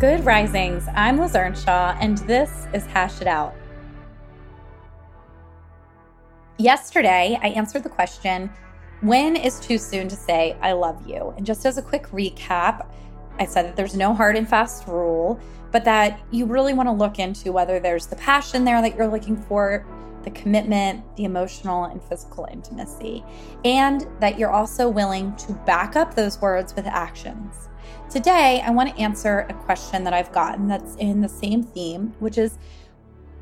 Good risings. I'm Liz Earnshaw, and this is Hash It Out. Yesterday, I answered the question when is too soon to say I love you? And just as a quick recap, I said that there's no hard and fast rule, but that you really want to look into whether there's the passion there that you're looking for, the commitment, the emotional and physical intimacy, and that you're also willing to back up those words with actions. Today, I want to answer a question that I've gotten that's in the same theme, which is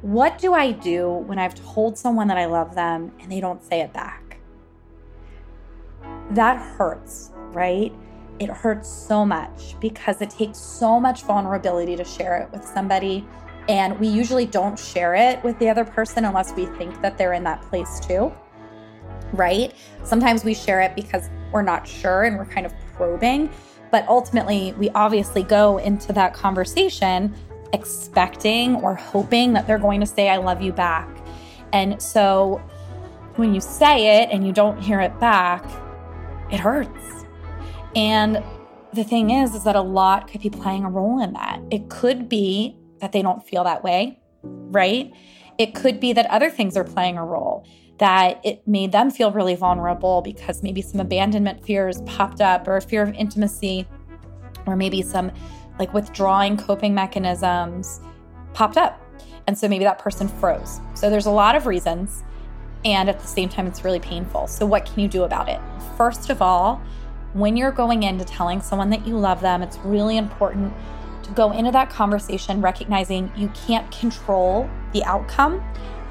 what do I do when I've told someone that I love them and they don't say it back? That hurts, right? It hurts so much because it takes so much vulnerability to share it with somebody. And we usually don't share it with the other person unless we think that they're in that place too, right? Sometimes we share it because we're not sure and we're kind of probing. But ultimately, we obviously go into that conversation expecting or hoping that they're going to say, I love you back. And so when you say it and you don't hear it back, it hurts. And the thing is, is that a lot could be playing a role in that. It could be that they don't feel that way, right? It could be that other things are playing a role that it made them feel really vulnerable because maybe some abandonment fears popped up or a fear of intimacy or maybe some like withdrawing coping mechanisms popped up. And so maybe that person froze. So there's a lot of reasons. And at the same time, it's really painful. So, what can you do about it? First of all, when you're going into telling someone that you love them, it's really important go into that conversation recognizing you can't control the outcome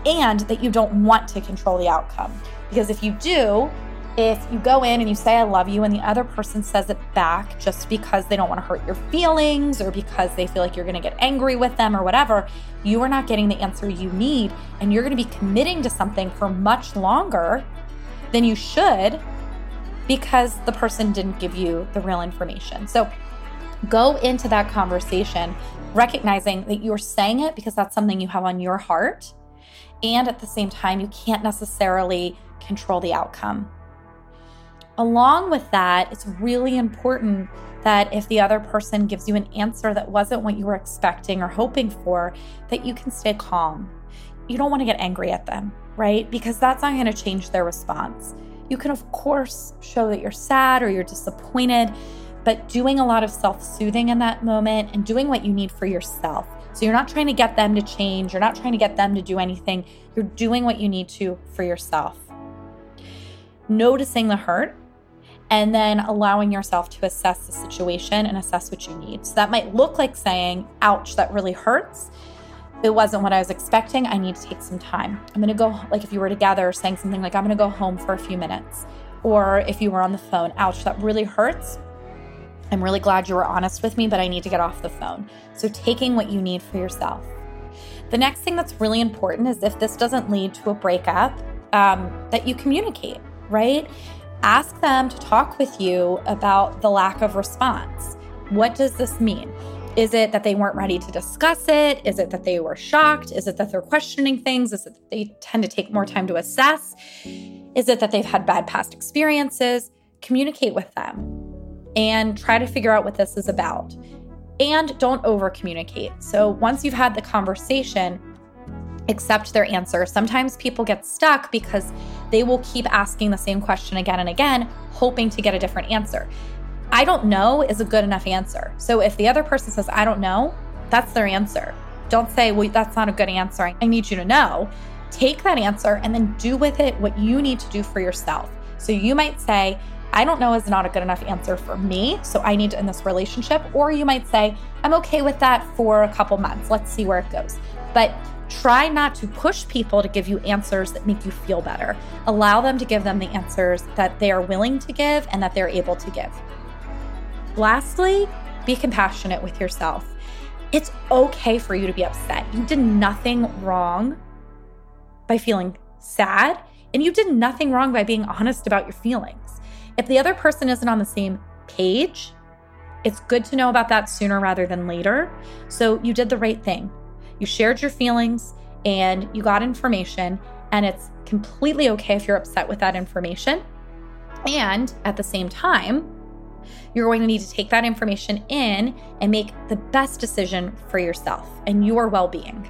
and that you don't want to control the outcome. Because if you do, if you go in and you say, I love you, and the other person says it back just because they don't want to hurt your feelings or because they feel like you're going to get angry with them or whatever, you are not getting the answer you need. And you're going to be committing to something for much longer than you should because the person didn't give you the real information. So go into that conversation recognizing that you're saying it because that's something you have on your heart and at the same time, you can't necessarily control the outcome. Along with that, it's really important that if the other person gives you an answer that wasn't what you were expecting or hoping for, that you can stay calm. You don't want to get angry at them, right? Because that's not going to change their response. You can, of course, show that you're sad or you're disappointed, but doing a lot of self soothing in that moment and doing what you need for yourself so you're not trying to get them to change, you're not trying to get them to do anything. You're doing what you need to for yourself. Noticing the hurt and then allowing yourself to assess the situation and assess what you need. So that might look like saying, ouch, that really hurts. It wasn't what I was expecting. I need to take some time. I'm going to go, like if you were together, saying something like, I'm going to go home for a few minutes. Or if you were on the phone, ouch, that really hurts. I'm really glad you were honest with me, but I need to get off the phone. So, taking what you need for yourself. The next thing that's really important is if this doesn't lead to a breakup, um, that you communicate, right? Ask them to talk with you about the lack of response. What does this mean? Is it that they weren't ready to discuss it? Is it that they were shocked? Is it that they're questioning things? Is it that they tend to take more time to assess? Is it that they've had bad past experiences? Communicate with them and try to figure out what this is about. And don't over communicate. So once you've had the conversation, accept their answer. Sometimes people get stuck because they will keep asking the same question again and again, hoping to get a different answer. I don't know is a good enough answer. So if the other person says, I don't know, that's their answer. Don't say, well, that's not a good answer. I need you to know. Take that answer and then do with it what you need to do for yourself. So you might say, I don't know is not a good enough answer for me, so I need to end this relationship. Or you might say, I'm okay with that for a couple months. Let's see where it goes. But try not to push people to give you answers that make you feel better. Allow them to give them the answers that they are willing to give and that they're able to give. Lastly, be compassionate with yourself. It's okay for you to be upset. You did nothing wrong by feeling sad, and you did nothing wrong by being honest about your feelings. If the other person isn't on the same page, it's good to know about that sooner rather than later. So you did the right thing. You shared your feelings and you got information, and it's completely okay if you're upset with that information. And at the same time, you're going to need to take that information in and make the best decision for yourself and your well being.